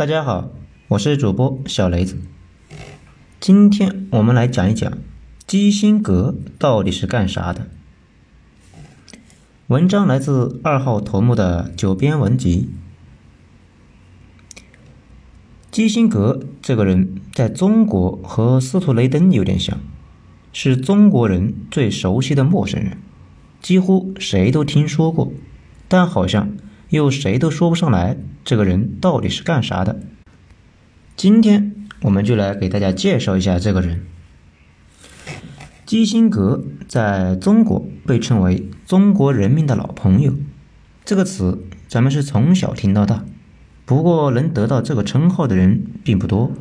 大家好，我是主播小雷子。今天我们来讲一讲基辛格到底是干啥的。文章来自二号头目的九编文集。基辛格这个人在中国和司徒雷登有点像，是中国人最熟悉的陌生人，几乎谁都听说过，但好像又谁都说不上来这个人到底是干啥的。今天我们就来给大家介绍一下这个人。基辛格在中国被称为“中国人民的老朋友”，这个词咱们是从小听到大。不过，能得到这个称号的人并不多，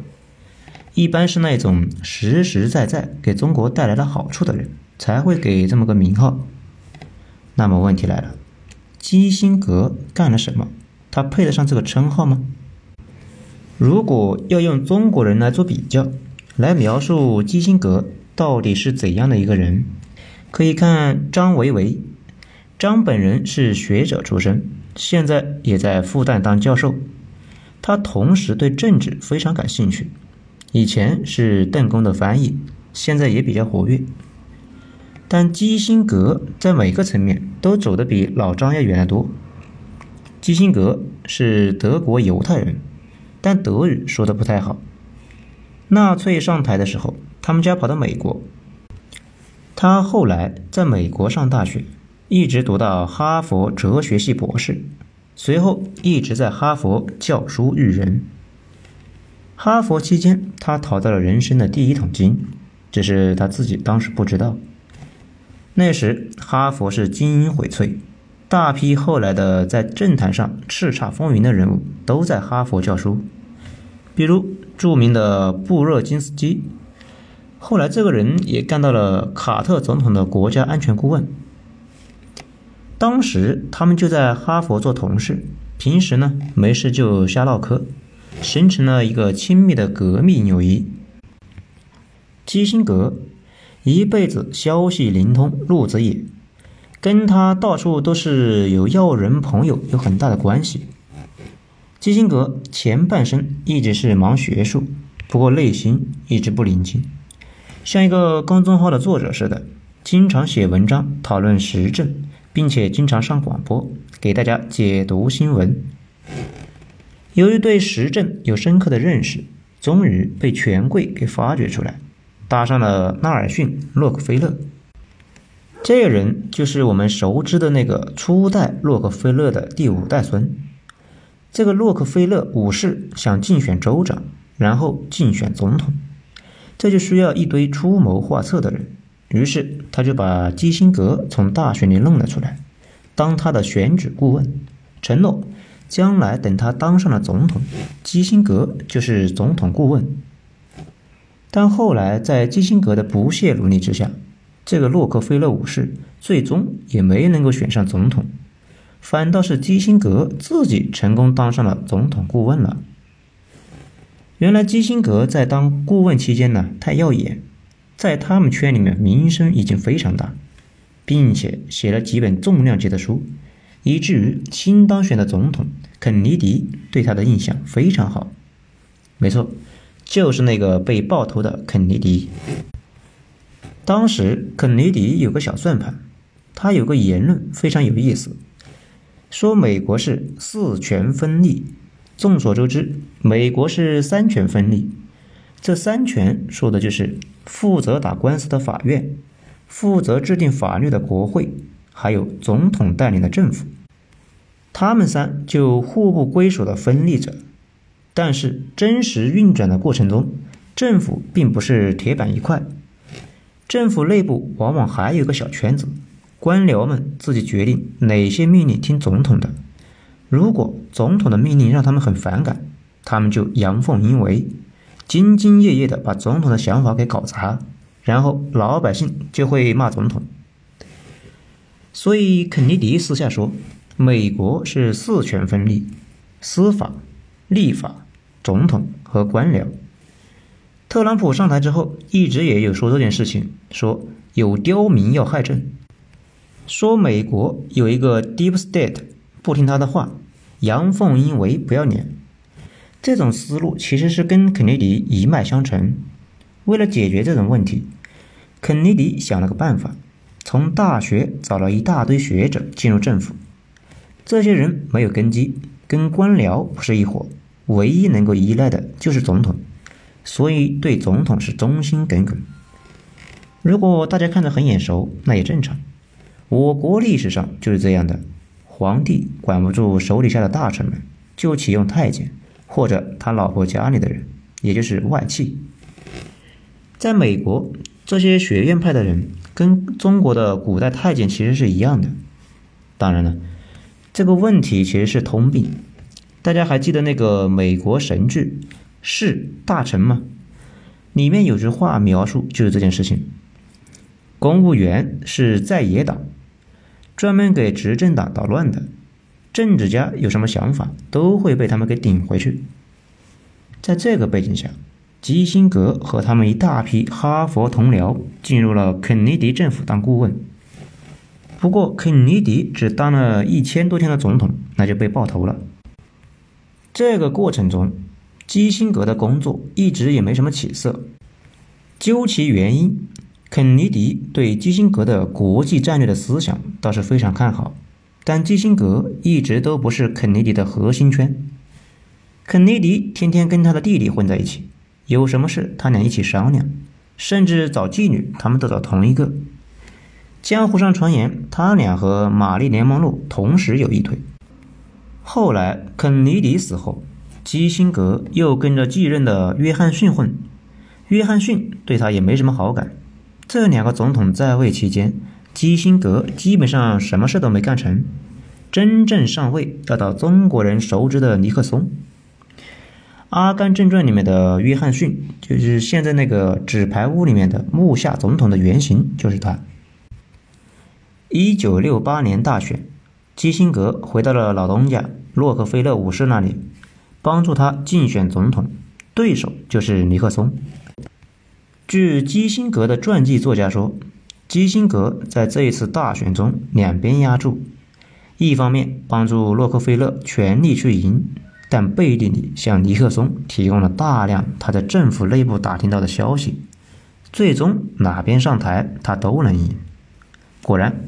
一般是那种实实在在给中国带来了好处的人才会给这么个名号。那么问题来了，基辛格干了什么？他配得上这个称号吗？如果要用中国人来做比较，来描述基辛格到底是怎样的一个人，可以看张维为。张本人是学者出身，现在也在复旦当教授。他同时对政治非常感兴趣，以前是邓公的翻译，现在也比较活跃。但基辛格在每个层面都走得比老张要远得多。基辛格是德国犹太人，但德语说的不太好。纳粹上台的时候，他们家跑到美国。他后来在美国上大学，一直读到哈佛哲学系博士。随后一直在哈佛教书育人。哈佛期间，他讨到了人生的第一桶金，只是他自己当时不知道。那时哈佛是精英荟萃，大批后来的在政坛上叱咤风云的人物都在哈佛教书，比如著名的布热津斯基，后来这个人也干到了卡特总统的国家安全顾问。当时他们就在哈佛做同事，平时呢没事就瞎唠嗑，形成了一个亲密的革命友谊。基辛格一辈子消息灵通，路子野，跟他到处都是有要人朋友有很大的关系。基辛格前半生一直是忙学术，不过内心一直不宁静，像一个公众号的作者似的，经常写文章讨论时政。并且经常上广播给大家解读新闻。由于对时政有深刻的认识，终于被权贵给发掘出来，搭上了纳尔逊·洛克菲勒。这个人就是我们熟知的那个初代洛克菲勒的第五代孙。这个洛克菲勒五世想竞选州长，然后竞选总统，这就需要一堆出谋划策的人。于是他就把基辛格从大学里弄了出来，当他的选举顾问，承诺将来等他当上了总统，基辛格就是总统顾问。但后来在基辛格的不懈努力之下，这个洛克菲勒五世最终也没能够选上总统，反倒是基辛格自己成功当上了总统顾问了。原来基辛格在当顾问期间呢，太耀眼。在他们圈里面名声已经非常大，并且写了几本重量级的书，以至于新当选的总统肯尼迪对他的印象非常好。没错，就是那个被爆头的肯尼迪。当时肯尼迪有个小算盘，他有个言论非常有意思，说美国是四权分立。众所周知，美国是三权分立。这三权说的就是负责打官司的法院，负责制定法律的国会，还有总统带领的政府。他们三就互不归属的分立着。但是真实运转的过程中，政府并不是铁板一块，政府内部往往还有个小圈子，官僚们自己决定哪些命令听总统的。如果总统的命令让他们很反感，他们就阳奉阴违。兢兢业业的把总统的想法给搞砸，然后老百姓就会骂总统。所以肯尼迪私下说，美国是四权分立：司法、立法、总统和官僚。特朗普上台之后，一直也有说这件事情，说有刁民要害朕，说美国有一个 deep state 不听他的话，阳奉阴违，不要脸。这种思路其实是跟肯尼迪一脉相承。为了解决这种问题，肯尼迪想了个办法，从大学找了一大堆学者进入政府。这些人没有根基，跟官僚不是一伙，唯一能够依赖的就是总统，所以对总统是忠心耿耿。如果大家看着很眼熟，那也正常。我国历史上就是这样的：皇帝管不住手底下的大臣们，就启用太监或者他老婆家里的人，也就是外戚。在美国，这些学院派的人跟中国的古代太监其实是一样的。当然了。这个问题其实是通病，大家还记得那个美国神剧《是大臣》吗？里面有句话描述就是这件事情：公务员是在野党，专门给执政党捣乱的，政治家有什么想法都会被他们给顶回去。在这个背景下，基辛格和他们一大批哈佛同僚进入了肯尼迪政府当顾问。不过，肯尼迪只当了一千多天的总统，那就被爆头了。这个过程中，基辛格的工作一直也没什么起色。究其原因，肯尼迪对基辛格的国际战略的思想倒是非常看好，但基辛格一直都不是肯尼迪的核心圈。肯尼迪天天跟他的弟弟混在一起，有什么事他俩一起商量，甚至找妓女，他们都找同一个。江湖上传言，他俩和玛丽莲·梦露同时有一腿。后来肯尼迪死后，基辛格又跟着继任的约翰逊混，约翰逊对他也没什么好感。这两个总统在位期间，基辛格基本上什么事都没干成。真正上位要到中国人熟知的尼克松，《阿甘正传》里面的约翰逊，就是现在那个纸牌屋里面的木下总统的原型，就是他。一九六八年大选，基辛格回到了老东家洛克菲勒五世那里，帮助他竞选总统，对手就是尼克松。据基辛格的传记作家说，基辛格在这一次大选中两边压住，一方面帮助洛克菲勒全力去赢，但背地里向尼克松提供了大量他在政府内部打听到的消息，最终哪边上台他都能赢。果然。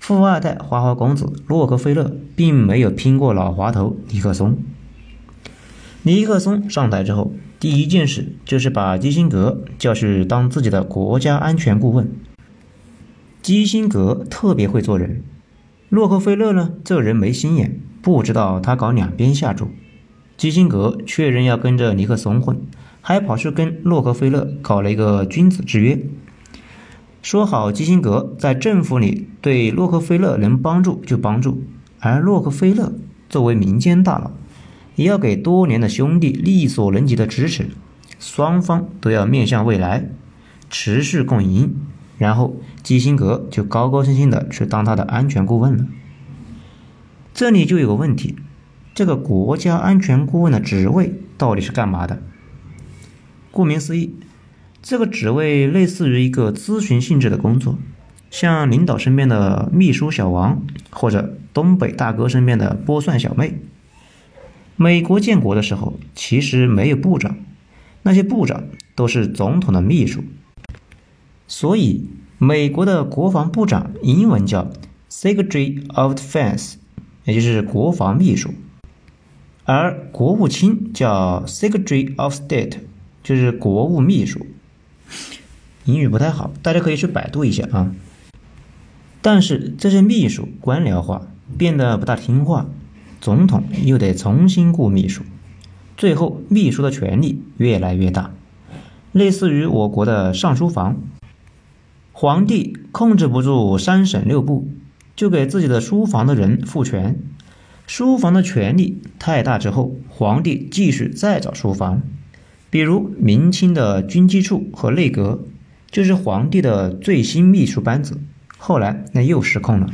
富二代花花公子洛克菲勒并没有拼过老滑头尼克松。尼克松上台之后，第一件事就是把基辛格叫去当自己的国家安全顾问。基辛格特别会做人，洛克菲勒呢，这人没心眼，不知道他搞两边下注。基辛格确认要跟着尼克松混，还跑去跟洛克菲勒搞了一个君子之约。说好，基辛格在政府里对洛克菲勒能帮助就帮助，而洛克菲勒作为民间大佬，也要给多年的兄弟力所能及的支持，双方都要面向未来，持续共赢。然后基辛格就高高兴兴的去当他的安全顾问了。这里就有个问题，这个国家安全顾问的职位到底是干嘛的？顾名思义。这个职位类似于一个咨询性质的工作，像领导身边的秘书小王，或者东北大哥身边的剥蒜小妹。美国建国的时候，其实没有部长，那些部长都是总统的秘书，所以美国的国防部长英文叫 Secretary of Defense，也就是国防秘书，而国务卿叫 Secretary of State，就是国务秘书。英语不太好，大家可以去百度一下啊。但是这些秘书官僚化，变得不大听话，总统又得重新雇秘书，最后秘书的权力越来越大，类似于我国的上书房。皇帝控制不住三省六部，就给自己的书房的人赋权，书房的权力太大之后，皇帝继续再找书房。比如明清的军机处和内阁，就是皇帝的最新秘书班子。后来那又失控了。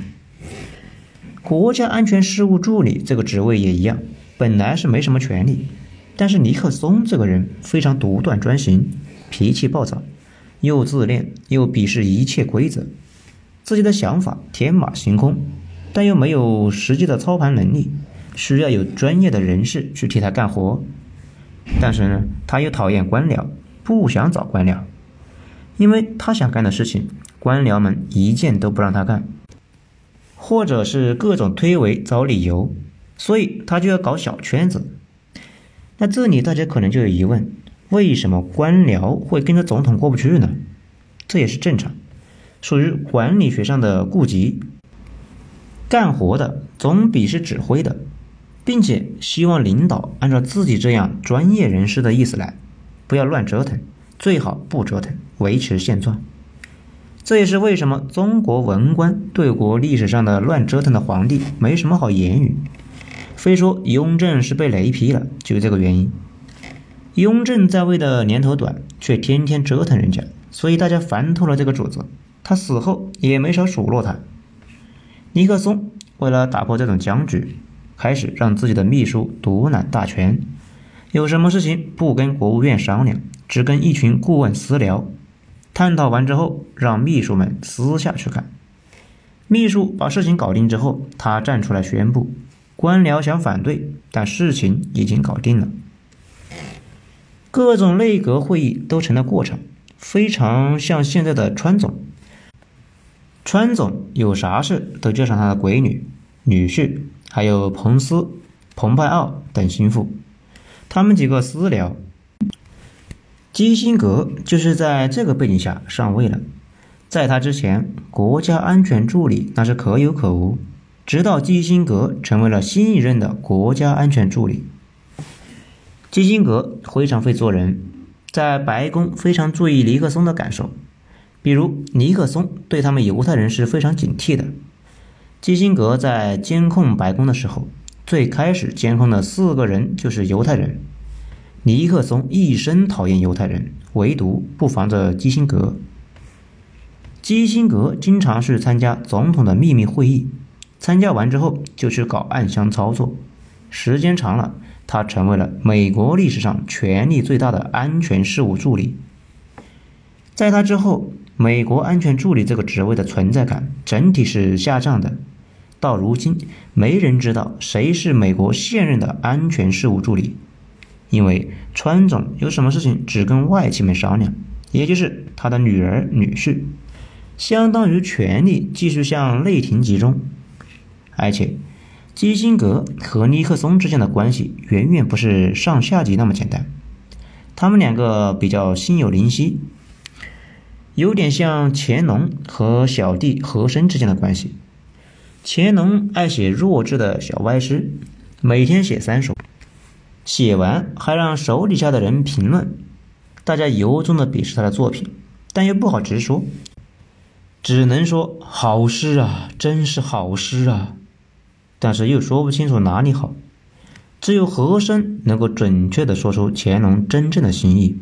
国家安全事务助理这个职位也一样，本来是没什么权利，但是尼克松这个人非常独断专行，脾气暴躁，又自恋又鄙视一切规则，自己的想法天马行空，但又没有实际的操盘能力，需要有专业的人士去替他干活。但是呢，他又讨厌官僚，不想找官僚，因为他想干的事情，官僚们一件都不让他干，或者是各种推诿找理由，所以他就要搞小圈子。那这里大家可能就有疑问：为什么官僚会跟着总统过不去呢？这也是正常，属于管理学上的顾及。干活的总比是指挥的。并且希望领导按照自己这样专业人士的意思来，不要乱折腾，最好不折腾，维持现状。这也是为什么中国文官对国历史上的乱折腾的皇帝没什么好言语，非说雍正是被雷劈了，就这个原因。雍正在位的年头短，却天天折腾人家，所以大家烦透了这个主子。他死后也没少数落他。尼克松为了打破这种僵局。开始让自己的秘书独揽大权，有什么事情不跟国务院商量，只跟一群顾问私聊，探讨完之后，让秘书们私下去干。秘书把事情搞定之后，他站出来宣布，官僚想反对，但事情已经搞定了。各种内阁会议都成了过程，非常像现在的川总。川总有啥事都叫上他的闺女、女婿。还有彭斯、蓬佩奥等心腹，他们几个私聊。基辛格就是在这个背景下上位了。在他之前，国家安全助理那是可有可无，直到基辛格成为了新一任的国家安全助理。基辛格非常会做人，在白宫非常注意尼克松的感受，比如尼克松对他们犹太人是非常警惕的。基辛格在监控白宫的时候，最开始监控的四个人就是犹太人。尼克松一生讨厌犹太人，唯独不防着基辛格。基辛格经常是参加总统的秘密会议，参加完之后就去搞暗箱操作，时间长了，他成为了美国历史上权力最大的安全事务助理。在他之后，美国安全助理这个职位的存在感整体是下降的。到如今，没人知道谁是美国现任的安全事务助理，因为川总有什么事情只跟外戚们商量，也就是他的女儿女婿，相当于权力继续向内廷集中。而且，基辛格和尼克松之间的关系远远不是上下级那么简单，他们两个比较心有灵犀，有点像乾隆和小弟和珅之间的关系。乾隆爱写弱智的小歪诗，每天写三首，写完还让手底下的人评论，大家由衷的鄙视他的作品，但又不好直说，只能说好诗啊，真是好诗啊，但是又说不清楚哪里好，只有和珅能够准确的说出乾隆真正的心意。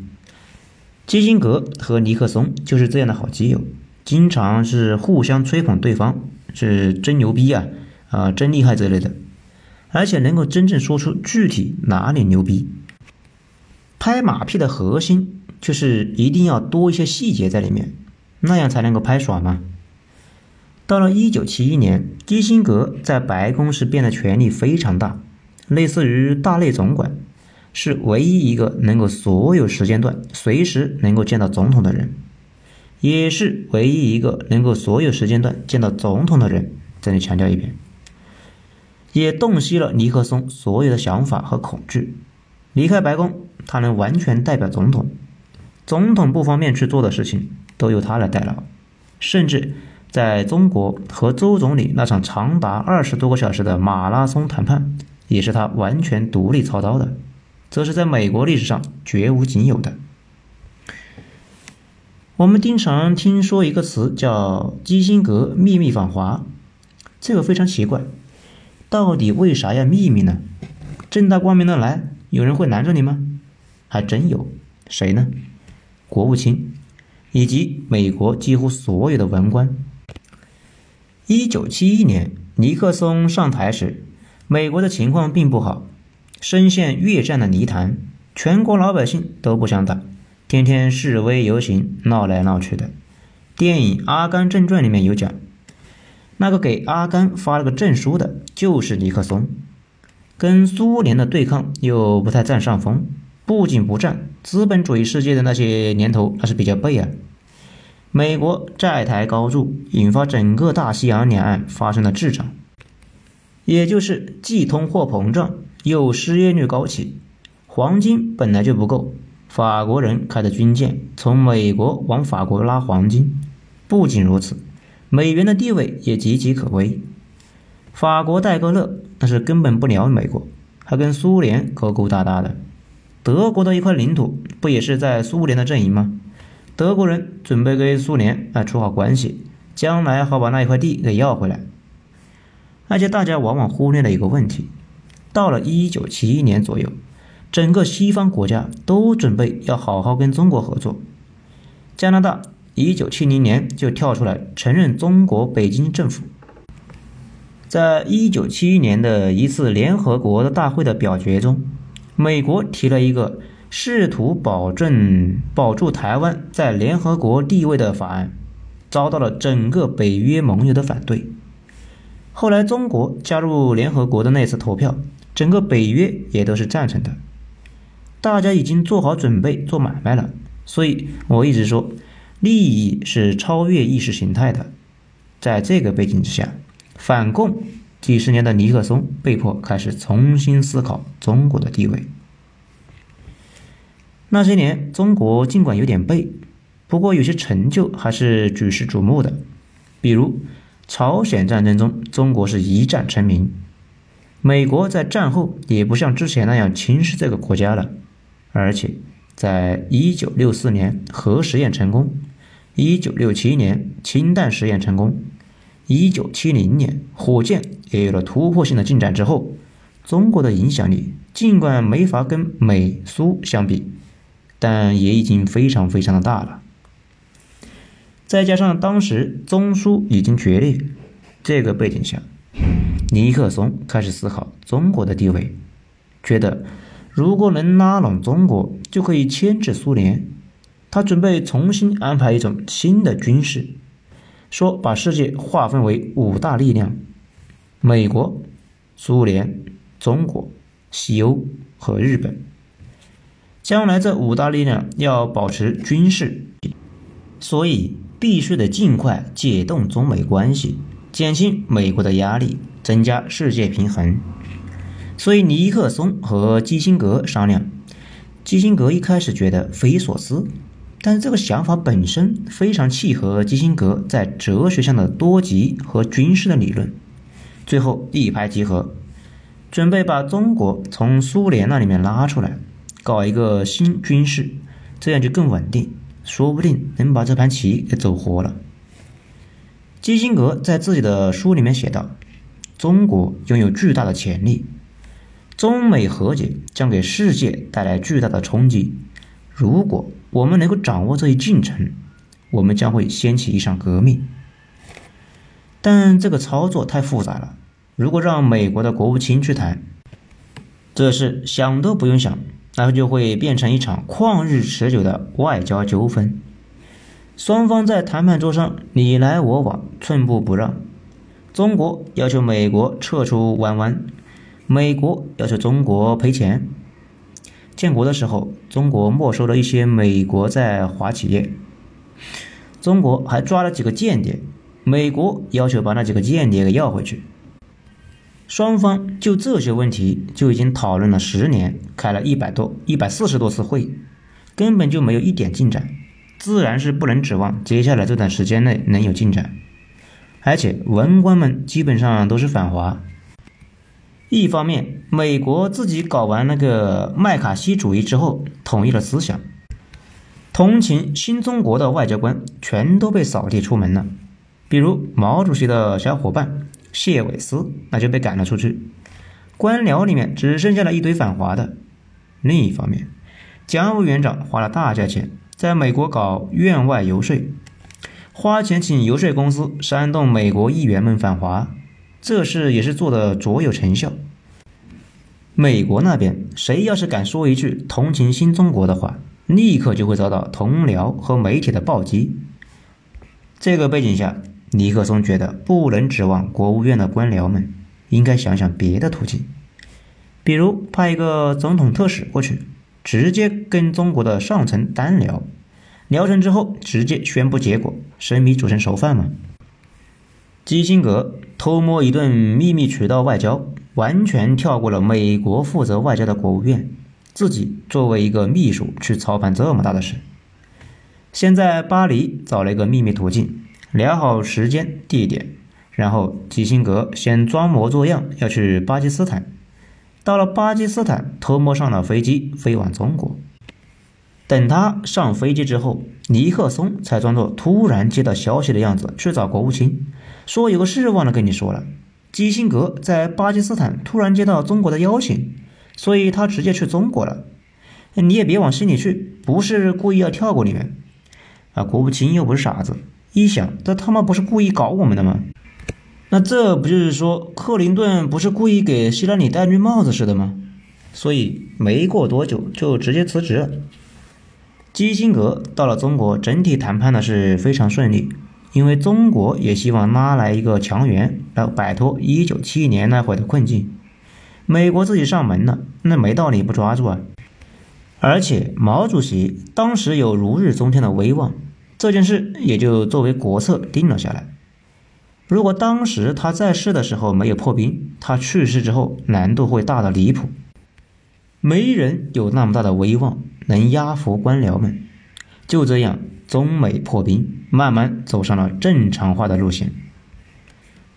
基辛格和尼克松就是这样的好基友，经常是互相吹捧对方。是真牛逼啊，啊，真厉害之类的，而且能够真正说出具体哪里牛逼。拍马屁的核心就是一定要多一些细节在里面，那样才能够拍爽嘛。到了一九七一年，基辛格在白宫是变得权力非常大，类似于大内总管，是唯一一个能够所有时间段随时能够见到总统的人。也是唯一一个能够所有时间段见到总统的人。这里强调一遍，也洞悉了尼克松所有的想法和恐惧。离开白宫，他能完全代表总统，总统不方便去做的事情都由他来代劳。甚至在中国和周总理那场长达二十多个小时的马拉松谈判，也是他完全独立操刀的，这是在美国历史上绝无仅有的。我们经常听说一个词叫“基辛格秘密访华”，这个非常奇怪，到底为啥要秘密呢？正大光明的来，有人会拦着你吗？还真有，谁呢？国务卿以及美国几乎所有的文官。一九七一年尼克松上台时，美国的情况并不好，深陷越战的泥潭，全国老百姓都不想打。天天示威游行，闹来闹去的。电影《阿甘正传》里面有讲，那个给阿甘发了个证书的，就是尼克松。跟苏联的对抗又不太占上风，不仅不占资本主义世界的那些年头，那是比较背啊。美国债台高筑，引发整个大西洋两岸发生了滞涨，也就是既通货膨胀又失业率高企，黄金本来就不够，法国人开的军舰从美国往法国拉黄金。不仅如此，美元的地位也岌岌可危。法国戴高乐那是根本不鸟美国，还跟苏联勾勾搭搭的。德国的一块领土不也是在苏联的阵营吗？德国人准备跟苏联啊处好关系，将来好把那一块地给要回来。而且大家往往忽略了一个问题：到了一九七一年左右，整个西方国家都准备要好好跟中国合作。加拿大一九七零年就跳出来承认中国北京政府。在一九七一年的一次联合国的大会的表决中，美国提了一个。试图保证保住台湾在联合国地位的法案，遭到了整个北约盟友的反对。后来中国加入联合国的那次投票，整个北约也都是赞成的。大家已经做好准备做买卖了，所以我一直说，利益是超越意识形态的。在这个背景之下，反共几十年的尼克松被迫开始重新思考中国的地位。那些年，中国尽管有点背，不过有些成就还是举世瞩目的。比如朝鲜战争中，中国是一战成名。美国在战后也不像之前那样轻视这个国家了，而且在1964年核实验成功，1967年氢弹实验成功，1970年火箭也有了突破性的进展之后，中国的影响力尽管没法跟美苏相比。但也已经非常非常的大了，再加上当时中苏已经决裂，这个背景下，尼克松开始思考中国的地位，觉得如果能拉拢中国，就可以牵制苏联。他准备重新安排一种新的军事，说把世界划分为五大力量：美国、苏联、中国、西欧和日本。将来这五大力量要保持军事，所以必须得尽快解冻中美关系，减轻美国的压力，增加世界平衡。所以尼克松和基辛格商量，基辛格一开始觉得匪夷所思，但是这个想法本身非常契合基辛格在哲学上的多极和军事的理论。最后一拍即合，准备把中国从苏联那里面拉出来。搞一个新军事，这样就更稳定，说不定能把这盘棋给走活了。基辛格在自己的书里面写道：“中国拥有巨大的潜力，中美和解将给世界带来巨大的冲击。如果我们能够掌握这一进程，我们将会掀起一场革命。但这个操作太复杂了，如果让美国的国务卿去谈，这事想都不用想。”然后就会变成一场旷日持久的外交纠纷，双方在谈判桌上你来我往，寸步不让。中国要求美国撤出湾湾，美国要求中国赔钱。建国的时候，中国没收了一些美国在华企业，中国还抓了几个间谍，美国要求把那几个间谍给要回去。双方就这些问题就已经讨论了十年，开了一百多、一百四十多次会，根本就没有一点进展，自然是不能指望接下来这段时间内能有进展。而且文官们基本上都是反华。一方面，美国自己搞完那个麦卡锡主义之后，统一了思想，同情新中国的外交官全都被扫地出门了，比如毛主席的小伙伴。谢伟思那就被赶了出去，官僚里面只剩下了一堆反华的。另一方面，蒋委员长花了大价钱在美国搞院外游说，花钱请游说公司煽动美国议员们反华，这事也是做的卓有成效。美国那边谁要是敢说一句同情新中国的话，立刻就会遭到同僚和媒体的暴击。这个背景下。尼克松觉得不能指望国务院的官僚们，应该想想别的途径，比如派一个总统特使过去，直接跟中国的上层单聊，聊成之后直接宣布结果，生米煮成熟饭嘛。基辛格偷摸一顿秘密渠道外交，完全跳过了美国负责外交的国务院，自己作为一个秘书去操办这么大的事。先在巴黎找了一个秘密途径，聊好时间地点，然后基辛格先装模作样要去巴基斯坦。到了巴基斯坦，偷摸上了飞机，飞往中国。等他上飞机之后，尼克松才装作突然接到消息的样子去找国务卿，说有个事忘了跟你说了。基辛格在巴基斯坦突然接到中国的邀请，所以他直接去中国了。你也别往心里去，不是故意要跳过你们。啊，国务卿又不是傻子，一想这他妈不是故意搞我们的吗？那这不就是说克林顿不是故意给希拉里戴绿帽子似的吗？所以没过多久就直接辞职了。基辛格到了中国，整体谈判的是非常顺利，因为中国也希望拉来一个强援来摆脱1971年那会的困境。美国自己上门了，那没道理不抓住啊！而且毛主席当时有如日中天的威望，这件事也就作为国策定了下来。如果当时他在世的时候没有破冰，他去世之后难度会大的离谱。没人有那么大的威望能压服官僚们。就这样，中美破冰，慢慢走上了正常化的路线。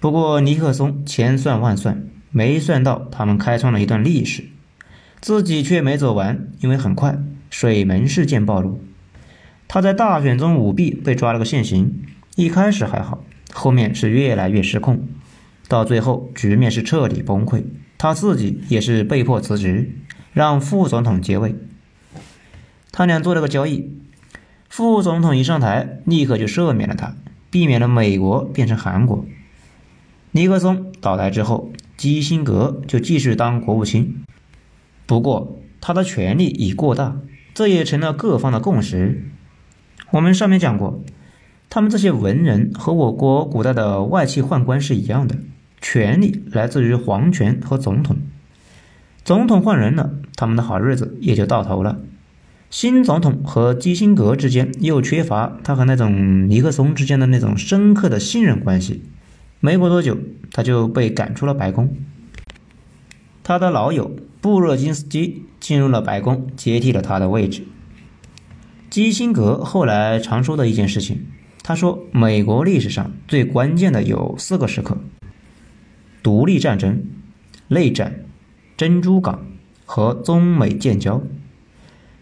不过尼克松千算万算，没算到他们开创了一段历史，自己却没走完，因为很快水门事件暴露，他在大选中舞弊被抓了个现行。一开始还好。后面是越来越失控，到最后局面是彻底崩溃，他自己也是被迫辞职，让副总统接位。他俩做了个交易，副总统一上台，立刻就赦免了他，避免了美国变成韩国。尼克松倒台之后，基辛格就继续当国务卿，不过他的权力已过大，这也成了各方的共识。我们上面讲过。他们这些文人和我国古代的外戚宦官是一样的，权力来自于皇权和总统。总统换人了，他们的好日子也就到头了。新总统和基辛格之间又缺乏他和那种尼克松之间的那种深刻的信任关系。没过多久，他就被赶出了白宫。他的老友布热津斯基进入了白宫，接替了他的位置。基辛格后来常说的一件事情。他说：“美国历史上最关键的有四个时刻：独立战争、内战、珍珠港和中美建交。”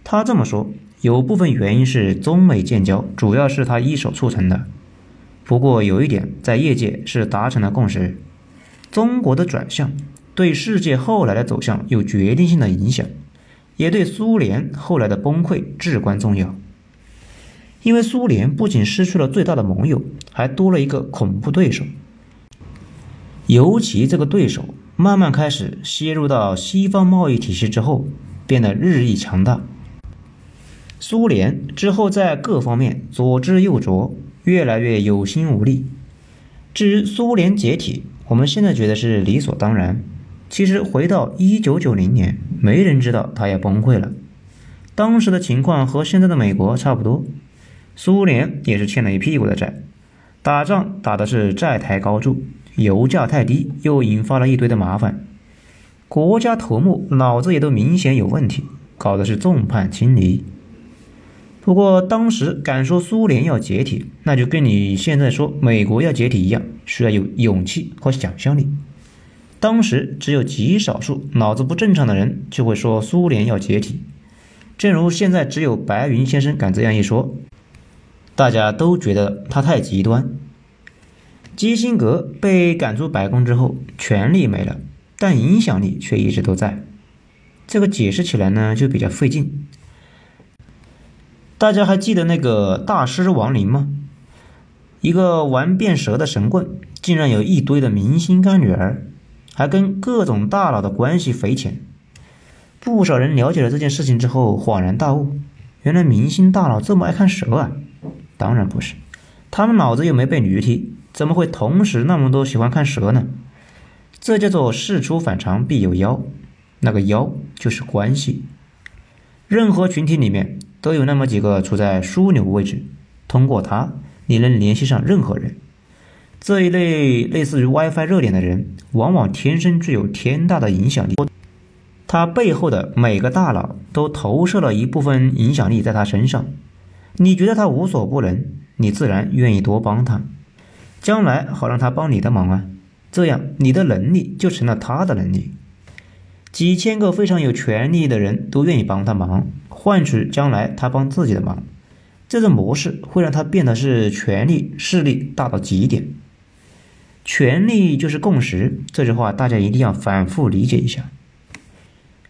他这么说，有部分原因是中美建交主要是他一手促成的。不过有一点在业界是达成了共识：中国的转向对世界后来的走向有决定性的影响，也对苏联后来的崩溃至关重要。因为苏联不仅失去了最大的盟友，还多了一个恐怖对手。尤其这个对手慢慢开始吸入到西方贸易体系之后，变得日益强大。苏联之后在各方面左支右绌，越来越有心无力。至于苏联解体，我们现在觉得是理所当然。其实回到一九九零年，没人知道它要崩溃了。当时的情况和现在的美国差不多。苏联也是欠了一屁股的债，打仗打的是债台高筑，油价太低，又引发了一堆的麻烦，国家头目脑子也都明显有问题，搞的是众叛亲离。不过当时敢说苏联要解体，那就跟你现在说美国要解体一样，需要有勇气和想象力。当时只有极少数脑子不正常的人就会说苏联要解体，正如现在只有白云先生敢这样一说。大家都觉得他太极端。基辛格被赶出白宫之后，权力没了，但影响力却一直都在。这个解释起来呢，就比较费劲。大家还记得那个大师王林吗？一个玩变蛇的神棍，竟然有一堆的明星干女儿，还跟各种大佬的关系匪浅。不少人了解了这件事情之后，恍然大悟：原来明星大佬这么爱看蛇啊！当然不是，他们脑子又没被驴踢，怎么会同时那么多喜欢看蛇呢？这叫做事出反常必有妖，那个妖就是关系。任何群体里面都有那么几个处在枢纽位置，通过他，你能联系上任何人。这一类类似于 WiFi 热点的人，往往天生具有天大的影响力。他背后的每个大佬都投射了一部分影响力在他身上。你觉得他无所不能，你自然愿意多帮他，将来好让他帮你的忙啊。这样你的能力就成了他的能力。几千个非常有权力的人都愿意帮他忙，换取将来他帮自己的忙。这种模式会让他变得是权力势力大到极点。权力就是共识，这句话大家一定要反复理解一下。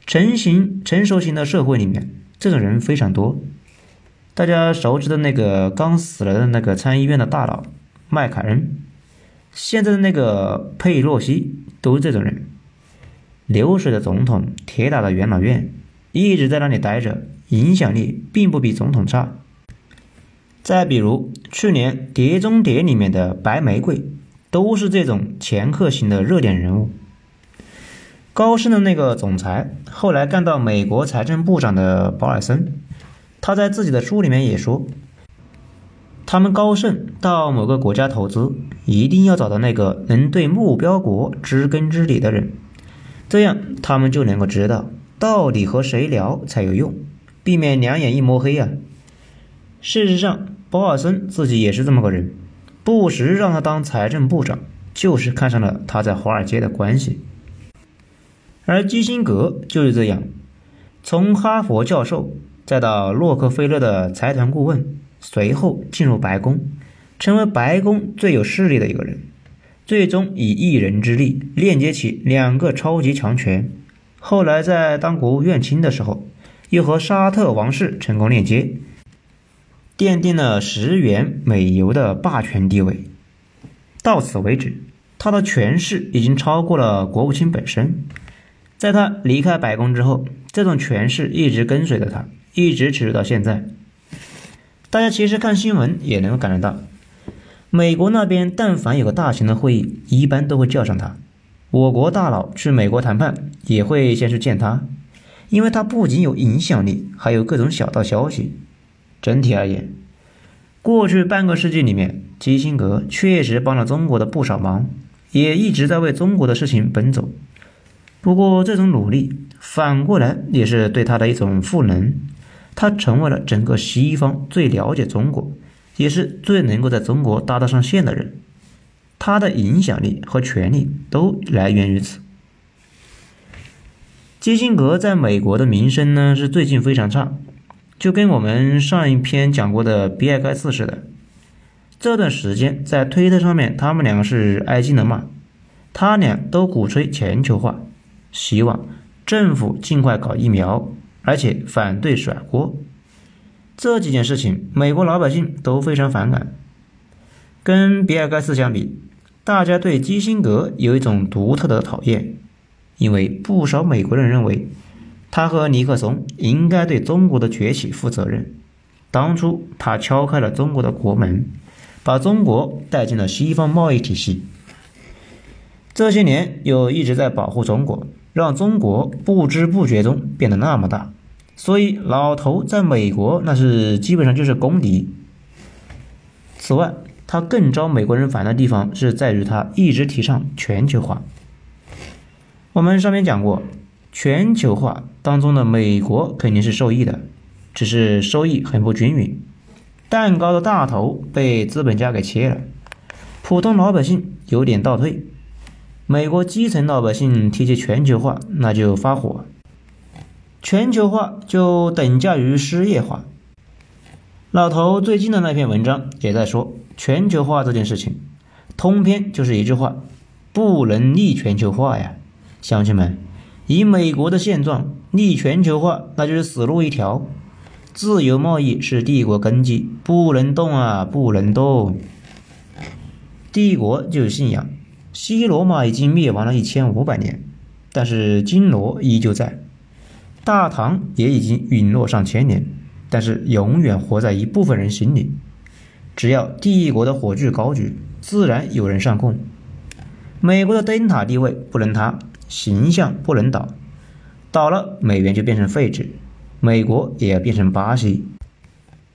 成型成熟型的社会里面，这种人非常多。大家熟知的那个刚死了的那个参议院的大佬麦凯恩，现在的那个佩洛西都是这种人。流水的总统，铁打的元老院，一直在那里待着，影响力并不比总统差。再比如去年《碟中谍》里面的白玫瑰，都是这种掮客型的热点人物。高盛的那个总裁，后来干到美国财政部长的保尔森，他在自己的书里面也说，他们高盛到某个国家投资，一定要找到那个能对目标国知根知底的人，这样他们就能够知道到底和谁聊才有用，避免两眼一摸黑啊。事实上，保尔森自己也是这么个人，布什让他当财政部长，就是看上了他在华尔街的关系。而基辛格就是这样，从哈佛教授，再到洛克菲勒的财团顾问，随后进入白宫，成为白宫最有势力的一个人，最终以一人之力链接起两个超级强权。后来在当国务院卿的时候，又和沙特王室成功链接，奠定了石原美油的霸权地位。到此为止，他的权势已经超过了国务卿本身。在他离开白宫之后，这种权势一直跟随着他，一直持续到现在。大家其实看新闻也能感觉到，美国那边但凡有个大型的会议，一般都会叫上他。我国大佬去美国谈判也会先去见他，因为他不仅有影响力，还有各种小道消息。整体而言，过去半个世纪里面，基辛格确实帮了中国的不少忙，也一直在为中国的事情奔走。不过，这种努力反过来也是对他的一种赋能。他成为了整个西方最了解中国，也是最能够在中国搭得上线的人。他的影响力和权力都来源于此。基辛格在美国的名声呢，是最近非常差，就跟我们上一篇讲过的比尔盖茨似的。这段时间在推特上面，他们两个是挨劲的骂，他俩都鼓吹全球化。希望政府尽快搞疫苗，而且反对甩锅。这几件事情，美国老百姓都非常反感。跟比尔盖茨相比，大家对基辛格有一种独特的讨厌，因为不少美国人认为，他和尼克松应该对中国的崛起负责任。当初他敲开了中国的国门，把中国带进了西方贸易体系。这些年又一直在保护中国。让中国不知不觉中变得那么大，所以老头在美国那是基本上就是公敌。此外，他更招美国人烦的地方是在于他一直提倡全球化。我们上面讲过，全球化当中的美国肯定是受益的，只是收益很不均匀，蛋糕的大头被资本家给切了，普通老百姓有点倒退。美国基层老百姓提起全球化，那就发火。全球化就等价于失业化。老头最近的那篇文章也在说全球化这件事情，通篇就是一句话：不能逆全球化呀，乡亲们！以美国的现状，逆全球化那就是死路一条。自由贸易是帝国根基，不能动啊，不能动。帝国就是信仰。西罗马已经灭亡了一千五百年，但是金罗依旧在；大唐也已经陨落上千年，但是永远活在一部分人心里。只要帝国的火炬高举，自然有人上供。美国的灯塔地位不能塌，形象不能倒，倒了美元就变成废纸。美国也要变成巴西。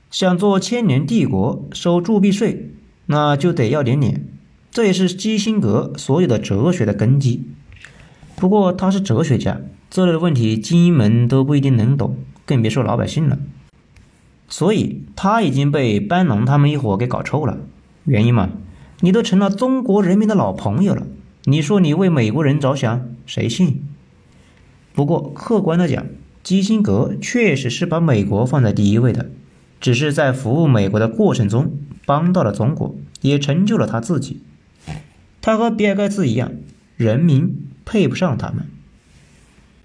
想做千年帝国，收铸币税，那就得要点脸。这也是基辛格所有的哲学的根基。不过他是哲学家，这类的问题精英们都不一定能懂，更别说老百姓了。所以他已经被班农他们一伙给搞臭了。原因嘛，你都成了中国人民的老朋友了，你说你为美国人着想，谁信？不过客观的讲，基辛格确实是把美国放在第一位的，只是在服务美国的过程中帮到了中国，也成就了他自己。他和比尔盖茨一样，人民配不上他们。